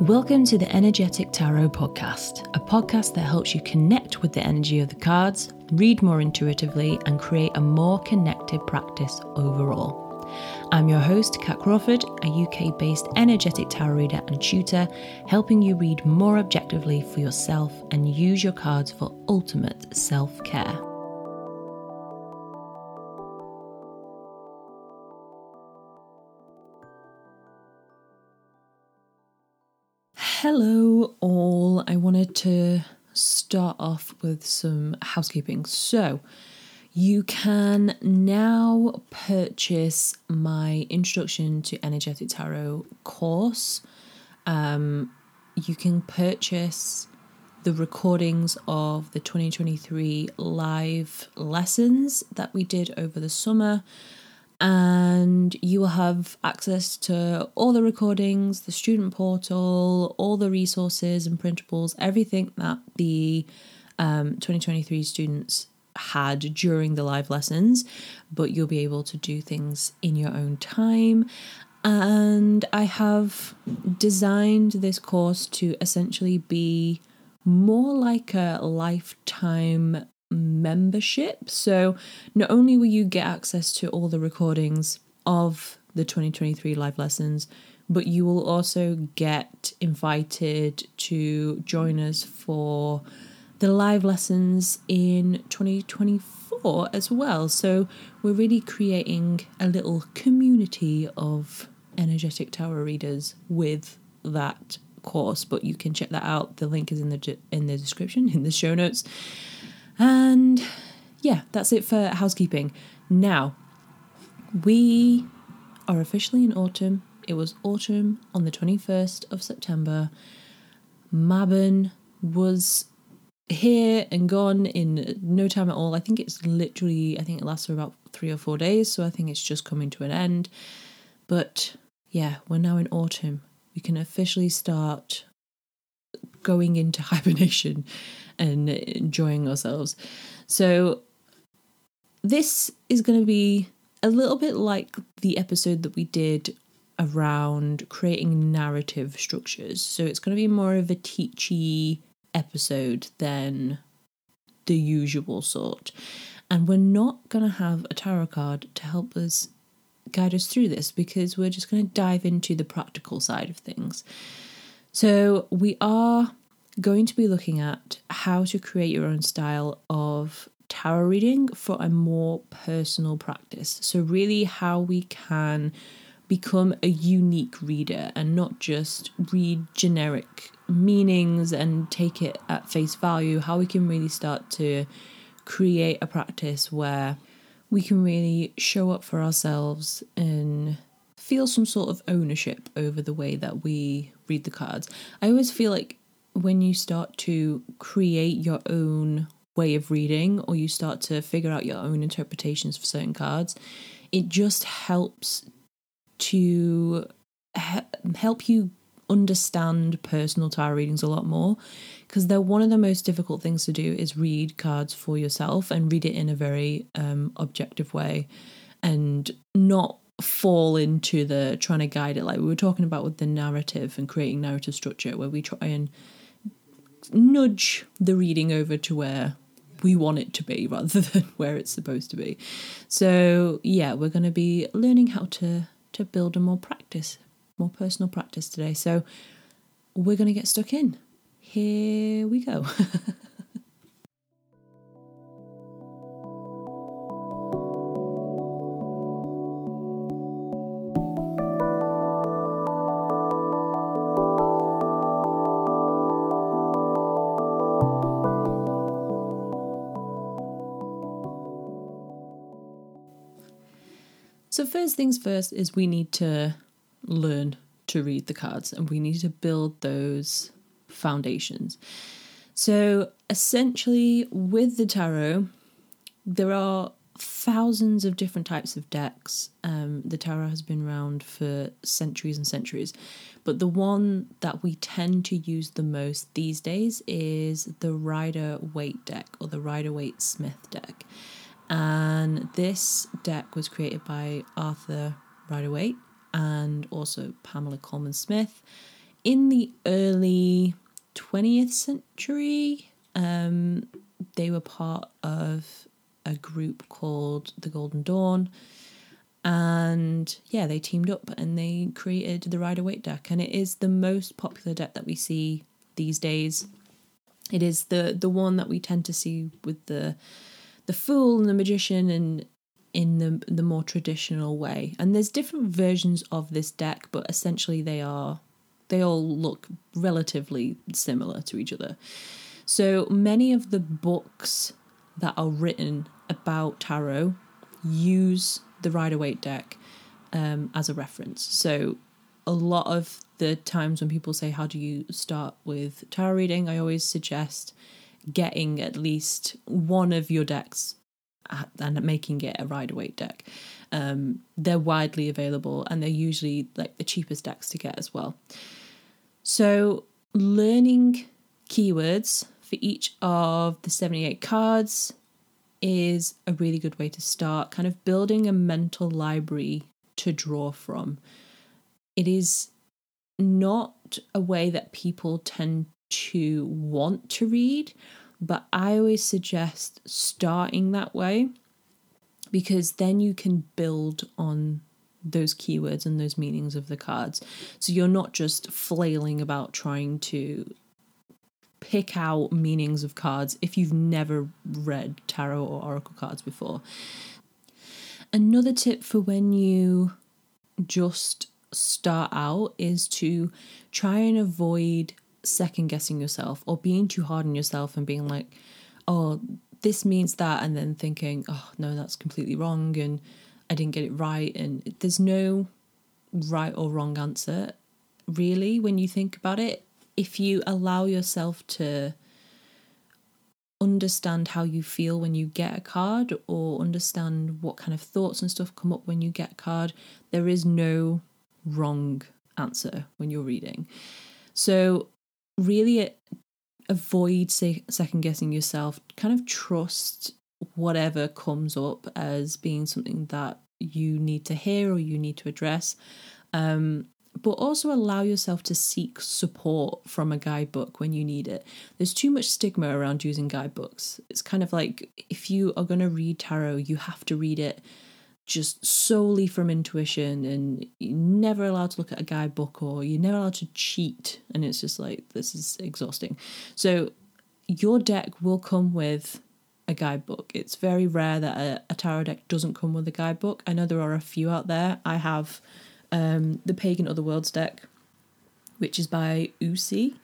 Welcome to the Energetic Tarot Podcast, a podcast that helps you connect with the energy of the cards, read more intuitively, and create a more connected practice overall. I'm your host, Kat Crawford, a UK based energetic tarot reader and tutor, helping you read more objectively for yourself and use your cards for ultimate self care. Hello, all. I wanted to start off with some housekeeping. So, you can now purchase my Introduction to Energetic Tarot course. Um, you can purchase the recordings of the 2023 live lessons that we did over the summer and you will have access to all the recordings, the student portal, all the resources and printables, everything that the um, 2023 students had during the live lessons, but you'll be able to do things in your own time. And I have designed this course to essentially be more like a lifetime membership. So not only will you get access to all the recordings of the 2023 live lessons, but you will also get invited to join us for the live lessons in 2024 as well. So we're really creating a little community of energetic tarot readers with that course but you can check that out the link is in the in the description in the show notes and yeah, that's it for housekeeping. Now, we are officially in autumn. It was autumn on the 21st of September. Mabon was here and gone in no time at all. I think it's literally, I think it lasts for about three or four days, so I think it's just coming to an end. But yeah, we're now in autumn. We can officially start going into hibernation and enjoying ourselves. So, this is going to be a little bit like the episode that we did around creating narrative structures. So, it's going to be more of a teachy episode than the usual sort. And we're not going to have a tarot card to help us guide us through this because we're just going to dive into the practical side of things. So, we are going to be looking at how to create your own style of tarot reading for a more personal practice. So, really, how we can become a unique reader and not just read generic meanings and take it at face value, how we can really start to create a practice where we can really show up for ourselves and feel some sort of ownership over the way that we read the cards. I always feel like when you start to create your own way of reading or you start to figure out your own interpretations for certain cards, it just helps to he- help you understand personal tarot readings a lot more. Because they're one of the most difficult things to do is read cards for yourself and read it in a very um, objective way and not fall into the trying to guide it. Like we were talking about with the narrative and creating narrative structure where we try and nudge the reading over to where we want it to be rather than where it's supposed to be. So yeah, we're going to be learning how to to build a more practice, more personal practice today. So we're going to get stuck in. Here we go. first things first is we need to learn to read the cards and we need to build those foundations. So, essentially, with the tarot, there are thousands of different types of decks. Um, the tarot has been around for centuries and centuries, but the one that we tend to use the most these days is the Rider Waite deck or the Rider Waite Smith deck. And this deck was created by Arthur Rider Waite and also Pamela Colman Smith in the early 20th century, um, they were part of a group called the Golden Dawn. And yeah, they teamed up and they created the Rider Waite deck. And it is the most popular deck that we see these days. It is the the one that we tend to see with the the fool and the magician and in the the more traditional way. And there's different versions of this deck, but essentially they are they all look relatively similar to each other. So many of the books that are written about tarot use the Rider Waite deck um, as a reference. So a lot of the times when people say, How do you start with tarot reading? I always suggest getting at least one of your decks and making it a Rider Waite deck. Um, they're widely available and they're usually like the cheapest decks to get as well. So, learning keywords for each of the 78 cards is a really good way to start, kind of building a mental library to draw from. It is not a way that people tend to want to read, but I always suggest starting that way because then you can build on those keywords and those meanings of the cards. So you're not just flailing about trying to pick out meanings of cards if you've never read tarot or oracle cards before. Another tip for when you just start out is to try and avoid second guessing yourself or being too hard on yourself and being like, oh, this means that, and then thinking, oh, no, that's completely wrong and I didn't get it right. And there's no right or wrong answer, really, when you think about it. If you allow yourself to understand how you feel when you get a card or understand what kind of thoughts and stuff come up when you get a card, there is no wrong answer when you're reading. So really avoid say, second guessing yourself. Kind of trust whatever comes up as being something that you need to hear or you need to address. Um, but also allow yourself to seek support from a guidebook when you need it. There's too much stigma around using guidebooks. It's kind of like if you are going to read tarot, you have to read it just solely from intuition and you're never allowed to look at a guidebook or you're never allowed to cheat. And it's just like this is exhausting. So your deck will come with a guidebook. It's very rare that a, a tarot deck doesn't come with a guidebook. I know there are a few out there. I have um, the pagan Otherworlds deck which is by Uusi.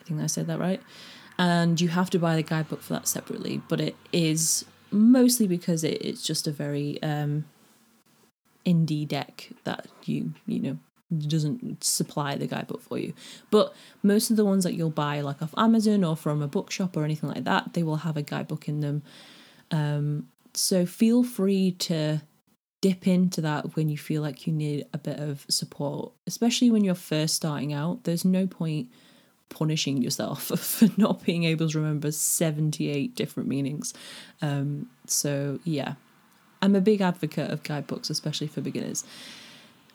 I think i said that right. And you have to buy the guidebook for that separately but it is mostly because it, it's just a very um, indie deck that you you know doesn't supply the guidebook for you. But most of the ones that you'll buy, like off Amazon or from a bookshop or anything like that, they will have a guidebook in them. Um, so feel free to dip into that when you feel like you need a bit of support, especially when you're first starting out. There's no point punishing yourself for not being able to remember 78 different meanings. Um, so, yeah, I'm a big advocate of guidebooks, especially for beginners.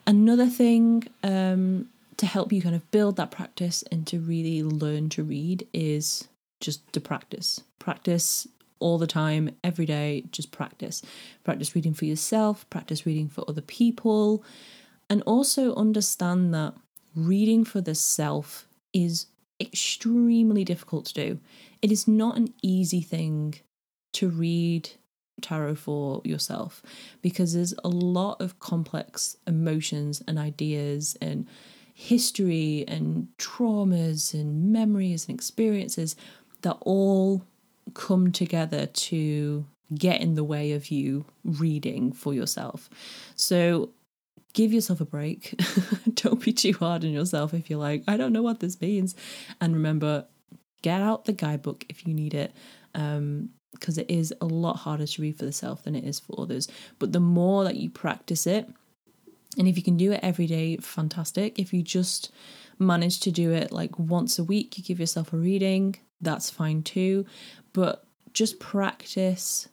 Another thing um, to help you kind of build that practice and to really learn to read is just to practice. Practice all the time, every day, just practice. Practice reading for yourself, practice reading for other people, and also understand that reading for the self is extremely difficult to do. It is not an easy thing to read tarot for yourself because there's a lot of complex emotions and ideas and history and traumas and memories and experiences that all come together to get in the way of you reading for yourself. So give yourself a break. don't be too hard on yourself if you're like, I don't know what this means. And remember, get out the guidebook if you need it. Um, because it is a lot harder to read for the self than it is for others. But the more that you practice it, and if you can do it every day, fantastic. If you just manage to do it like once a week, you give yourself a reading, that's fine too. But just practice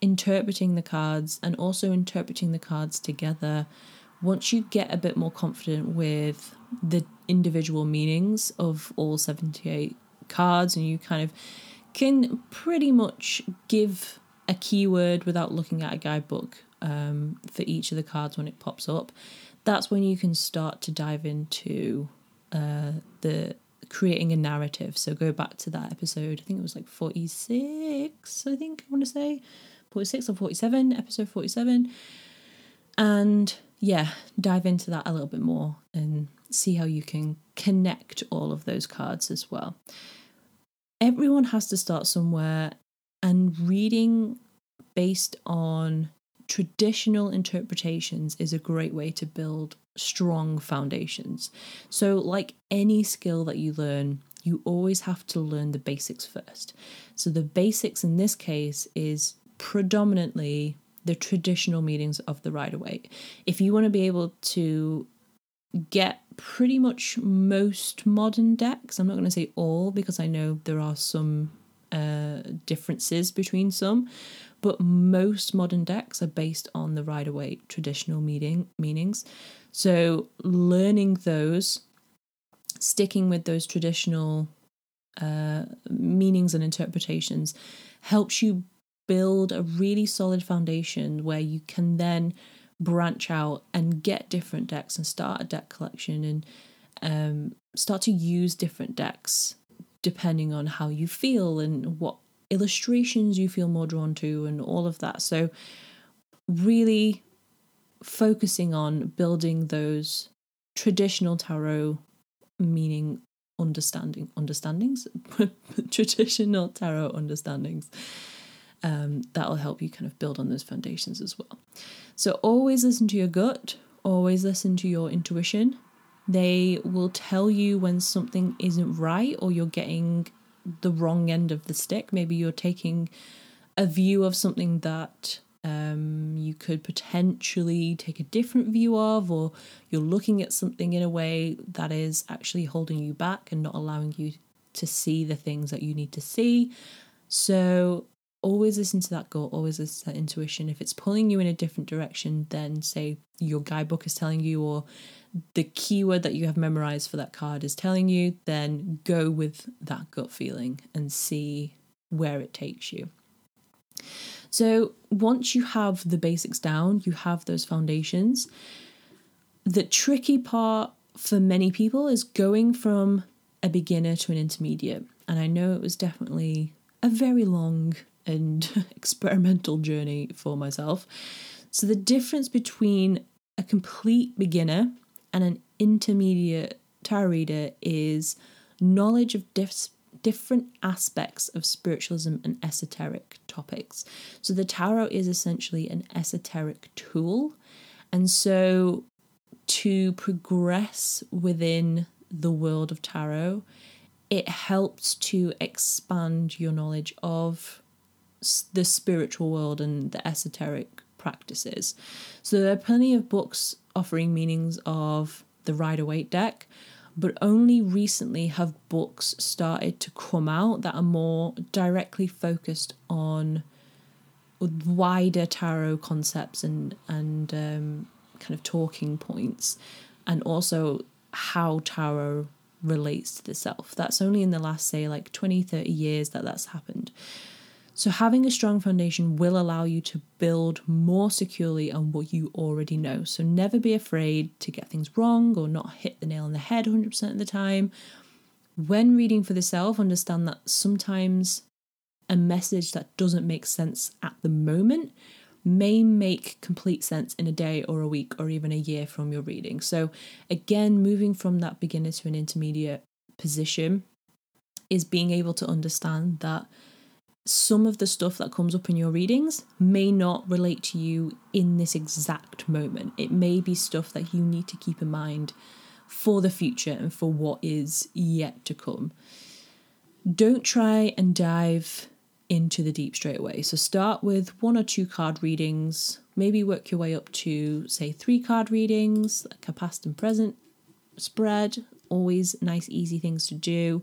interpreting the cards and also interpreting the cards together. Once you get a bit more confident with the individual meanings of all 78 cards, and you kind of can pretty much give a keyword without looking at a guidebook um, for each of the cards when it pops up. That's when you can start to dive into uh, the creating a narrative. So go back to that episode. I think it was like 46, I think I want to say 46 or 47, episode 47. And yeah, dive into that a little bit more and see how you can connect all of those cards as well. Everyone has to start somewhere, and reading based on traditional interpretations is a great way to build strong foundations. So, like any skill that you learn, you always have to learn the basics first. So, the basics in this case is predominantly the traditional meanings of the Rider Waite. If you want to be able to get pretty much most modern decks, I'm not going to say all because I know there are some uh, differences between some, but most modern decks are based on the Rider Waite traditional meaning meanings. So learning those, sticking with those traditional uh, meanings and interpretations, helps you build a really solid foundation where you can then branch out and get different decks and start a deck collection and um, start to use different decks depending on how you feel and what illustrations you feel more drawn to and all of that. So, really focusing on building those traditional tarot meaning understanding understandings traditional tarot understandings um, that'll help you kind of build on those foundations as well so always listen to your gut always listen to your intuition they will tell you when something isn't right or you're getting the wrong end of the stick. Maybe you're taking a view of something that um, you could potentially take a different view of, or you're looking at something in a way that is actually holding you back and not allowing you to see the things that you need to see. So, always listen to that gut, always listen to that intuition. If it's pulling you in a different direction than, say, your guidebook is telling you, or the keyword that you have memorized for that card is telling you, then go with that gut feeling and see where it takes you. So, once you have the basics down, you have those foundations. The tricky part for many people is going from a beginner to an intermediate. And I know it was definitely a very long and experimental journey for myself. So, the difference between a complete beginner and an intermediate tarot reader is knowledge of diff- different aspects of spiritualism and esoteric topics. So the tarot is essentially an esoteric tool. And so to progress within the world of tarot, it helps to expand your knowledge of the spiritual world and the esoteric practices. So there are plenty of books offering meanings of the Rider Waite deck, but only recently have books started to come out that are more directly focused on wider tarot concepts and and um, kind of talking points, and also how tarot relates to the self. That's only in the last say like 20 30 years that that's happened. So, having a strong foundation will allow you to build more securely on what you already know. So, never be afraid to get things wrong or not hit the nail on the head 100% of the time. When reading for the self, understand that sometimes a message that doesn't make sense at the moment may make complete sense in a day or a week or even a year from your reading. So, again, moving from that beginner to an intermediate position is being able to understand that some of the stuff that comes up in your readings may not relate to you in this exact moment. It may be stuff that you need to keep in mind for the future and for what is yet to come. Don't try and dive into the deep straight away. So start with one or two card readings, maybe work your way up to, say, three card readings, like a past and present spread. Always nice, easy things to do.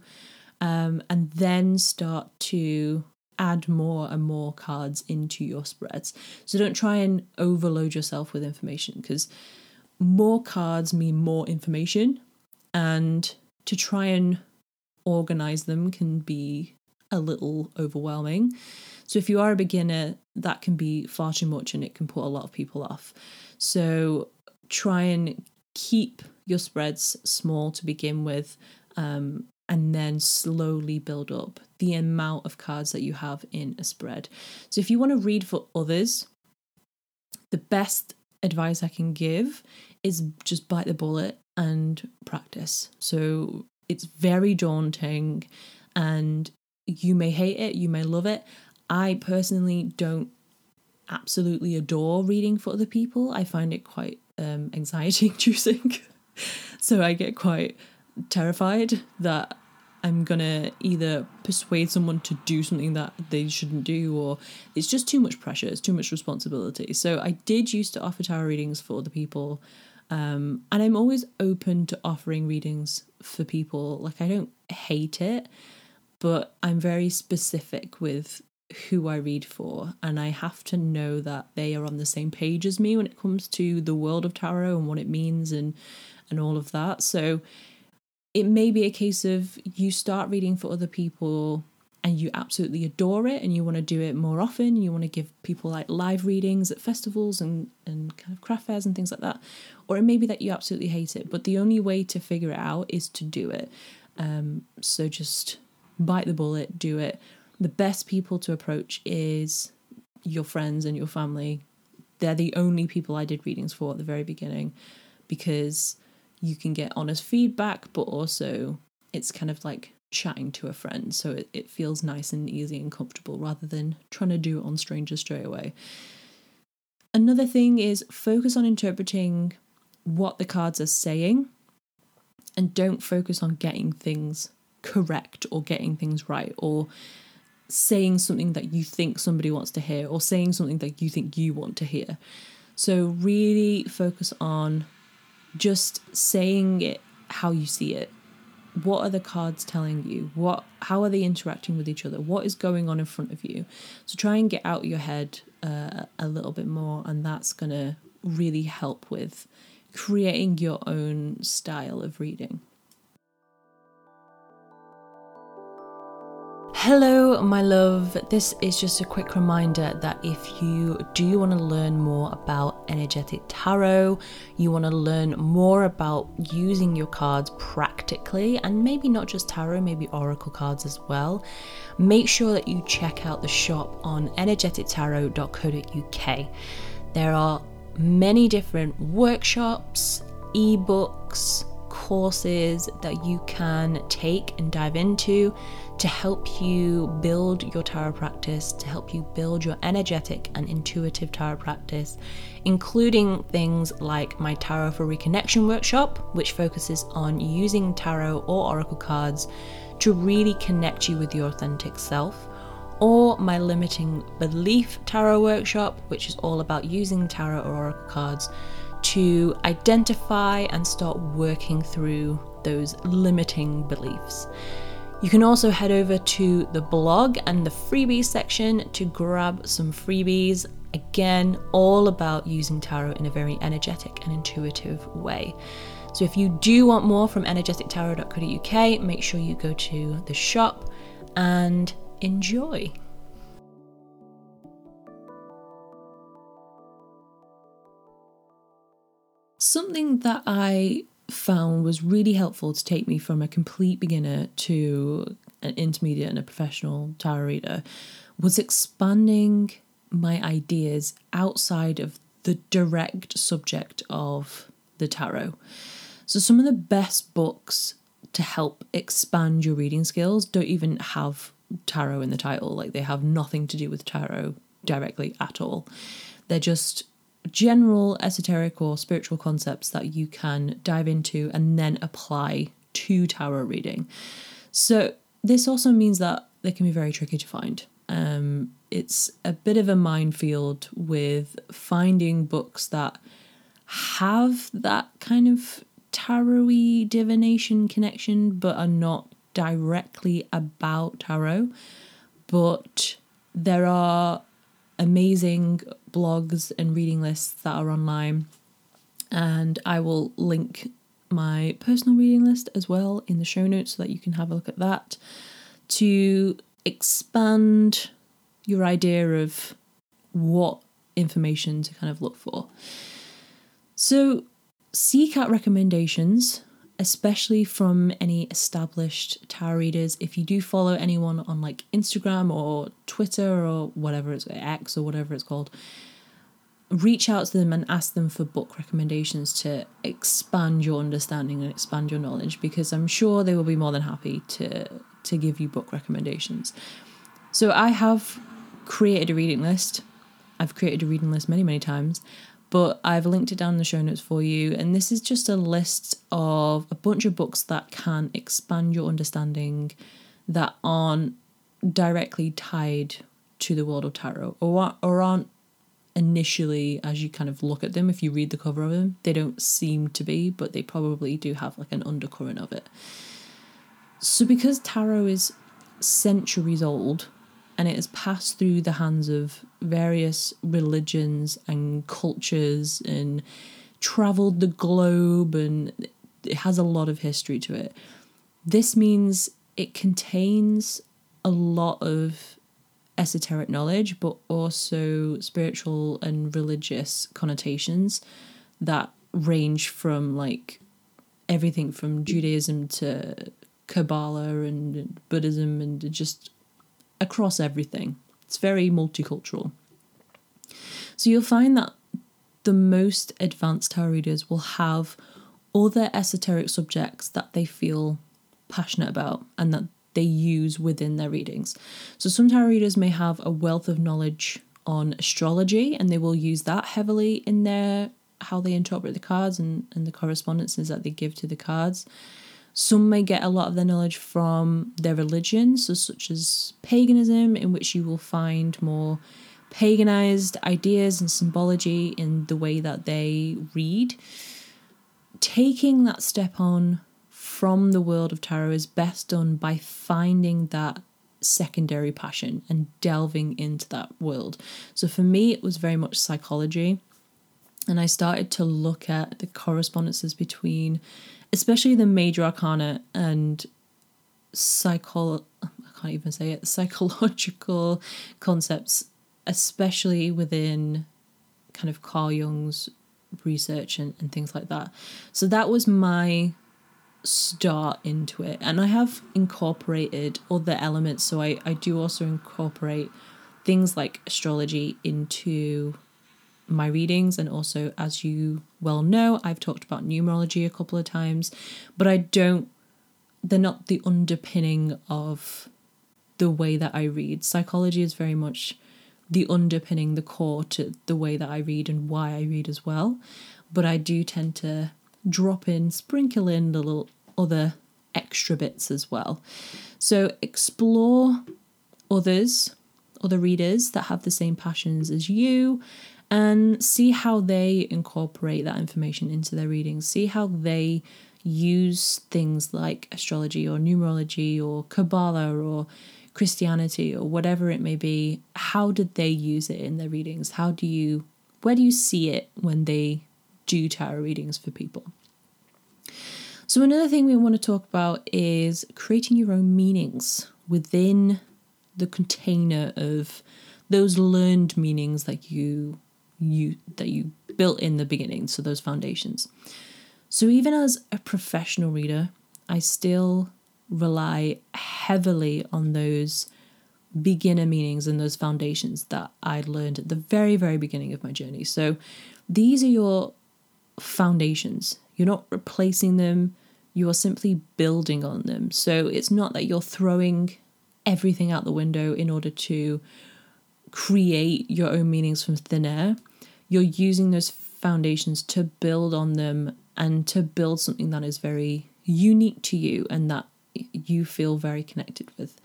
Um, and then start to add more and more cards into your spreads. So don't try and overload yourself with information because more cards mean more information and to try and organize them can be a little overwhelming. So if you are a beginner, that can be far too much and it can put a lot of people off. So try and keep your spreads small to begin with um, and then slowly build up the amount of cards that you have in a spread. So if you want to read for others, the best advice I can give is just bite the bullet and practice. So it's very daunting and you may hate it, you may love it. I personally don't absolutely adore reading for other people. I find it quite um, anxiety inducing. so I get quite terrified that I'm gonna either persuade someone to do something that they shouldn't do, or it's just too much pressure, it's too much responsibility. So I did used to offer tarot readings for other people, um, and I'm always open to offering readings for people. Like I don't hate it, but I'm very specific with who I read for, and I have to know that they are on the same page as me when it comes to the world of tarot and what it means and and all of that. So it may be a case of you start reading for other people and you absolutely adore it and you want to do it more often you want to give people like live readings at festivals and and kind of craft fairs and things like that or it may be that you absolutely hate it but the only way to figure it out is to do it um, so just bite the bullet do it the best people to approach is your friends and your family. They're the only people I did readings for at the very beginning because you can get honest feedback, but also it's kind of like chatting to a friend. So it, it feels nice and easy and comfortable rather than trying to do it on strangers straight away. Another thing is focus on interpreting what the cards are saying and don't focus on getting things correct or getting things right or saying something that you think somebody wants to hear or saying something that you think you want to hear. So, really focus on just saying it how you see it. What are the cards telling you? What how are they interacting with each other? What is going on in front of you? So try and get out your head uh, a little bit more and that's going to really help with creating your own style of reading. Hello, my love. This is just a quick reminder that if you do want to learn more about energetic tarot, you want to learn more about using your cards practically, and maybe not just tarot, maybe oracle cards as well, make sure that you check out the shop on energetictarot.co.uk. There are many different workshops, ebooks, courses that you can take and dive into to help you build your tarot practice, to help you build your energetic and intuitive tarot practice, including things like my Tarot for Reconnection workshop, which focuses on using tarot or oracle cards to really connect you with your authentic self or my limiting belief tarot workshop, which is all about using tarot or oracle cards to identify and start working through those limiting beliefs. You can also head over to the blog and the freebies section to grab some freebies. Again, all about using tarot in a very energetic and intuitive way. So if you do want more from energetictarot.co.uk, make sure you go to the shop and enjoy. Something that I found was really helpful to take me from a complete beginner to an intermediate and a professional tarot reader was expanding my ideas outside of the direct subject of the tarot. So, some of the best books to help expand your reading skills don't even have tarot in the title, like they have nothing to do with tarot directly at all. They're just general esoteric or spiritual concepts that you can dive into and then apply to tarot reading. So, this also means that they can be very tricky to find. Um, it's a bit of a minefield with finding books that have that kind of tarot divination connection but are not directly about tarot. But there are amazing blogs and reading lists that are online. And I will link my personal reading list as well in the show notes so that you can have a look at that to expand your idea of what information to kind of look for. So, seek out recommendations, especially from any established tarot readers. If you do follow anyone on like Instagram or Twitter or whatever it's X or whatever it's called, reach out to them and ask them for book recommendations to expand your understanding and expand your knowledge because I'm sure they will be more than happy to to give you book recommendations. So I have created a reading list. I've created a reading list many, many times, but I've linked it down in the show notes for you. And this is just a list of a bunch of books that can expand your understanding that aren't directly tied to the world of tarot or, or aren't initially as you kind of look at them if you read the cover of them they don't seem to be but they probably do have like an undercurrent of it so because tarot is centuries old and it has passed through the hands of various religions and cultures and traveled the globe and it has a lot of history to it. This means it contains a lot of esoteric knowledge, but also spiritual and religious connotations that range from like everything from Judaism to Kabbalah and Buddhism and just across everything. It's very multicultural. So you'll find that the most advanced tarot readers will have other esoteric subjects that they feel passionate about and that they use within their readings. So some tarot readers may have a wealth of knowledge on astrology and they will use that heavily in their how they interpret the cards and, and the correspondences that they give to the cards. Some may get a lot of their knowledge from their religion, so such as paganism, in which you will find more paganized ideas and symbology in the way that they read. Taking that step on from the world of tarot is best done by finding that secondary passion and delving into that world. So for me, it was very much psychology. And I started to look at the correspondences between, especially the major arcana and psycho I can't even say it, psychological concepts, especially within kind of Carl Jung's research and, and things like that. So that was my start into it. And I have incorporated other elements. So I, I do also incorporate things like astrology into my readings. And also, as you well know, I've talked about numerology a couple of times, but I don't, they're not the underpinning of the way that I read. Psychology is very much the underpinning, the core to the way that I read and why I read as well. But I do tend to drop in, sprinkle in little other extra bits as well. So explore others, other readers that have the same passions as you, and see how they incorporate that information into their readings. See how they use things like astrology or numerology or Kabbalah or Christianity or whatever it may be. How did they use it in their readings? How do you, where do you see it when they do tarot readings for people? So, another thing we want to talk about is creating your own meanings within the container of those learned meanings that you you that you built in the beginning so those foundations so even as a professional reader i still rely heavily on those beginner meanings and those foundations that i learned at the very very beginning of my journey so these are your foundations you're not replacing them you are simply building on them. So it's not that you're throwing everything out the window in order to create your own meanings from thin air. You're using those foundations to build on them and to build something that is very unique to you and that you feel very connected with.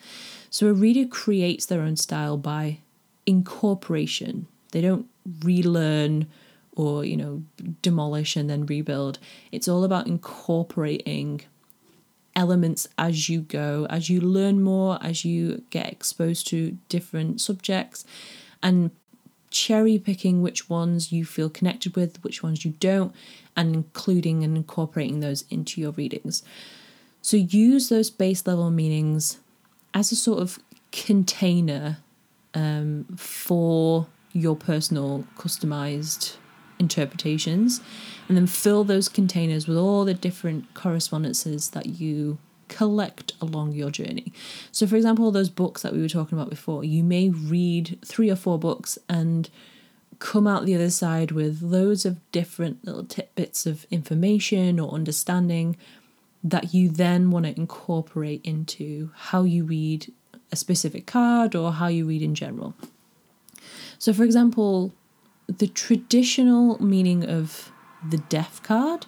So a reader creates their own style by incorporation. They don't relearn or you know demolish and then rebuild it's all about incorporating elements as you go as you learn more as you get exposed to different subjects and cherry picking which ones you feel connected with, which ones you don't, and including and incorporating those into your readings. So use those base level meanings as a sort of container um, for your personal customized interpretations and then fill those containers with all the different correspondences that you collect along your journey. So, for example, those books that we were talking about before, you may read three or four books and come out the other side with loads of different little tidbits of information or understanding that you then want to incorporate into how you read a specific card or how you read in general. So, for example, the traditional meaning of the death card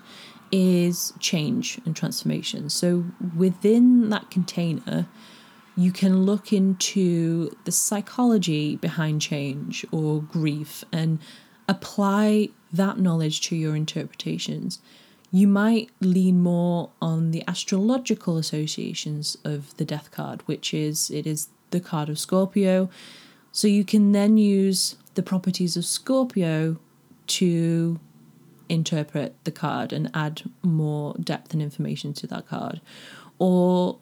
is change and transformation. So within that container, you can look into the psychology behind change or grief and apply that knowledge to your interpretations. You might lean more on the astrological associations of the death card, which is it is the card of Scorpio. So you can then use the properties of Scorpio to interpret the card and add more depth and information to that card. Or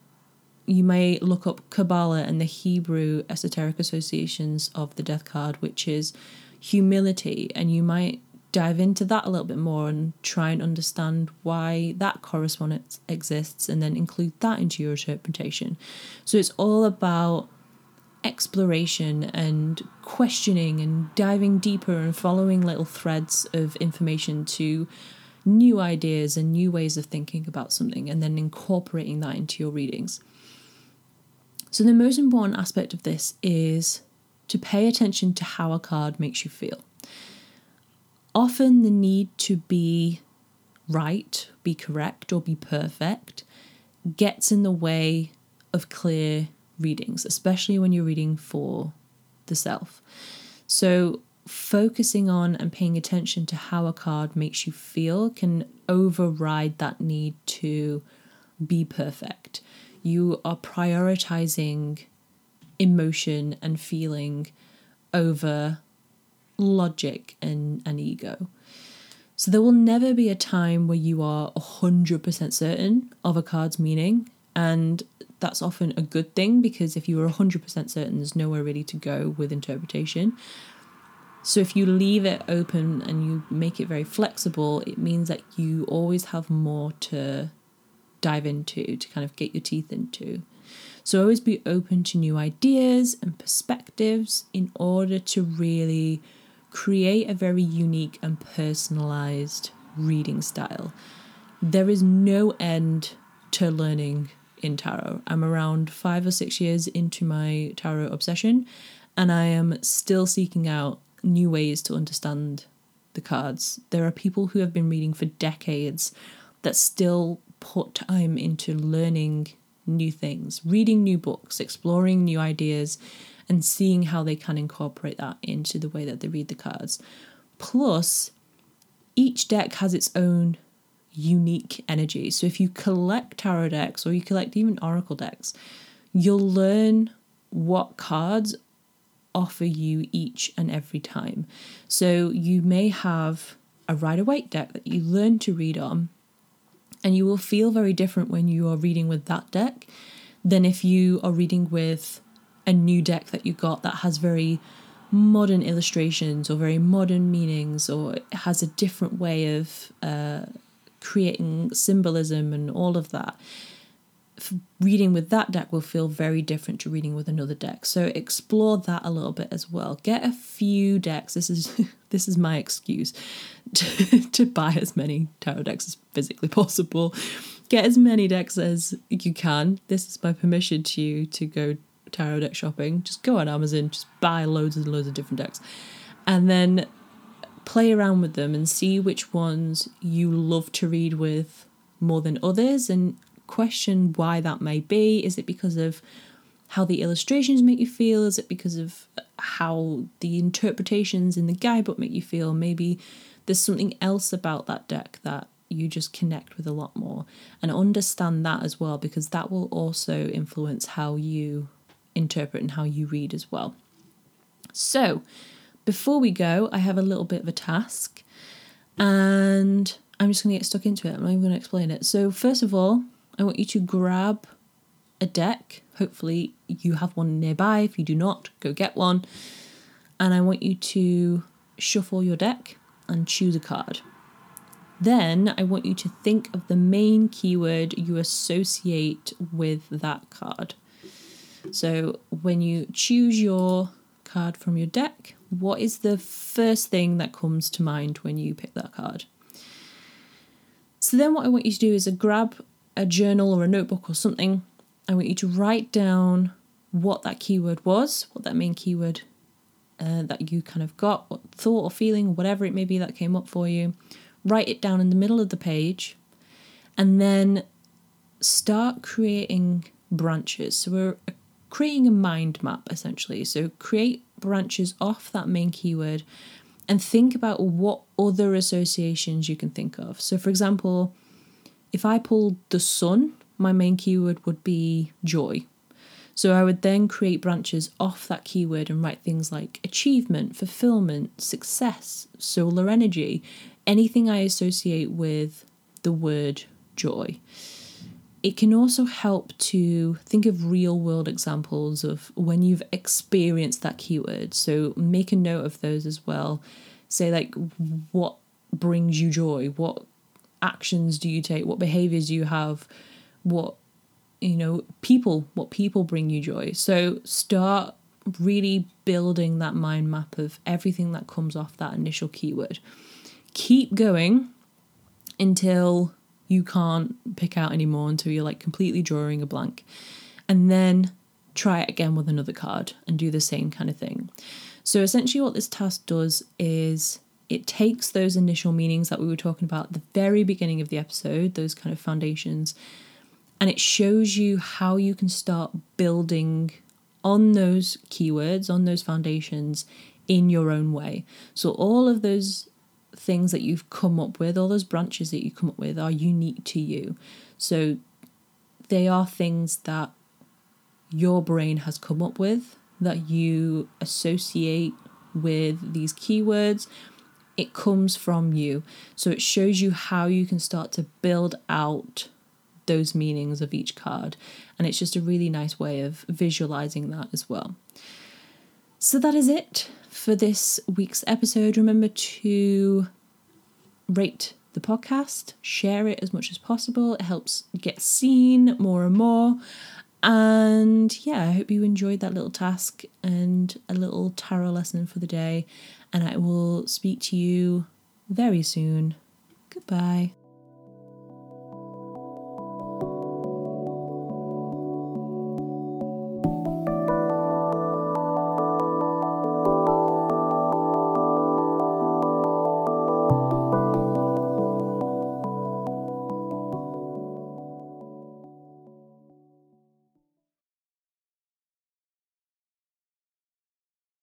you may look up Kabbalah and the Hebrew esoteric associations of the death card, which is humility, and you might dive into that a little bit more and try and understand why that correspondence exists and then include that into your interpretation. So it's all about exploration and questioning and diving deeper and following little threads of information to new ideas and new ways of thinking about something and then incorporating that into your readings. So, the most important aspect of this is to pay attention to how a card makes you feel. Often, the need to be right, be correct, or be perfect gets in the way of clear readings, especially when you're reading for the self. So, focusing on and paying attention to how a card makes you feel can override that need to be perfect. You are prioritizing emotion and feeling over logic and, and ego. So there will never be a time where you are 100% certain of a card's meaning. And that's often a good thing because if you are 100% certain, there's nowhere really to go with interpretation. So if you leave it open and you make it very flexible, it means that you always have more to dive into, to kind of get your teeth into. So always be open to new ideas and perspectives in order to really create a very unique and personalized reading style. There is no end to learning in tarot. I'm around five or six years into my tarot obsession, and I am still seeking out new ways to understand the cards. There are people who have been reading for decades that still put time into learning new things, reading new books, exploring new ideas, and seeing how they can incorporate that into the way that they read the cards. Plus, each deck has its own unique energy. So if you collect tarot decks or you collect even oracle decks, you'll learn what cards offer you each and every time. So you may have a Rider Waite deck that you learn to read on, and you will feel very different when you are reading with that deck than if you are reading with a new deck that you got that has very modern illustrations or very modern meanings or has a different way of uh, creating symbolism and all of that reading with that deck will feel very different to reading with another deck. So explore that a little bit as well. Get a few decks. This is this is my excuse to, to buy as many tarot decks as physically possible. Get as many decks as you can. This is my permission to you to go tarot deck shopping. Just go on amazon just buy loads and loads of different decks. And then play around with them and see which ones you love to read with more than others and question why that may be. Is it because of how the illustrations make you feel? Is it because of how the interpretations in the guidebook make you feel? Maybe there's something else about that deck that you just connect with a lot more and understand that as well because that will also influence how you interpret and how you read as well. So, before we go, I have a little bit of a task and I'm just going to get stuck into it. I'm not even going to explain it. So, first of all, I want you to grab a deck. Hopefully, you have one nearby. If you do not, go get one. And I want you to shuffle your deck and choose a card. Then I want you to think of the main keyword you associate with that card. So when you choose your card from your deck, what is the first thing that comes to mind when you pick that card? So then what I want you to do is grab a journal or a notebook or something. I want you to write down what that keyword was, what that main keyword uh, that you kind of got, what thought or feeling, whatever it may be that came up for you. Write it down in the middle of the page, and then start creating branches. So we're creating a mind map essentially. So create branches off that main keyword and think about what other associations you can think of. So, for example, if I pulled the sun, my main keyword would be joy. So I would then create branches off that keyword and write things like achievement, fulfillment, success, solar energy, anything I associate with the word joy. It can also help to think of real world examples of when you've experienced that keyword. So make a note of those as well. Say, like, what brings you joy? What actions do you take? What behaviors do you have? What you know, people, what people bring you joy. So start really building that mind map of everything that comes off that initial keyword. Keep going until you can't pick out anymore, until you're like completely drawing a blank. And then try it again with another card and do the same kind of thing. So essentially, what this task does is it takes those initial meanings that we were talking about at the very beginning of the episode, those kind of foundations, and it shows you how you can start building on those keywords, on those foundations in your own way. So, all of those things that you've come up with, all those branches that you come up with, are unique to you. So, they are things that your brain has come up with that you associate with these keywords. It comes from you. So, it shows you how you can start to build out those meanings of each card. And it's just a really nice way of visualizing that as well. So that is it for this week's episode. Remember to rate the podcast, share it as much as possible. It helps get seen more and more. And yeah, I hope you enjoyed that little task and a little tarot lesson for the day. And I will speak to you very soon. Goodbye.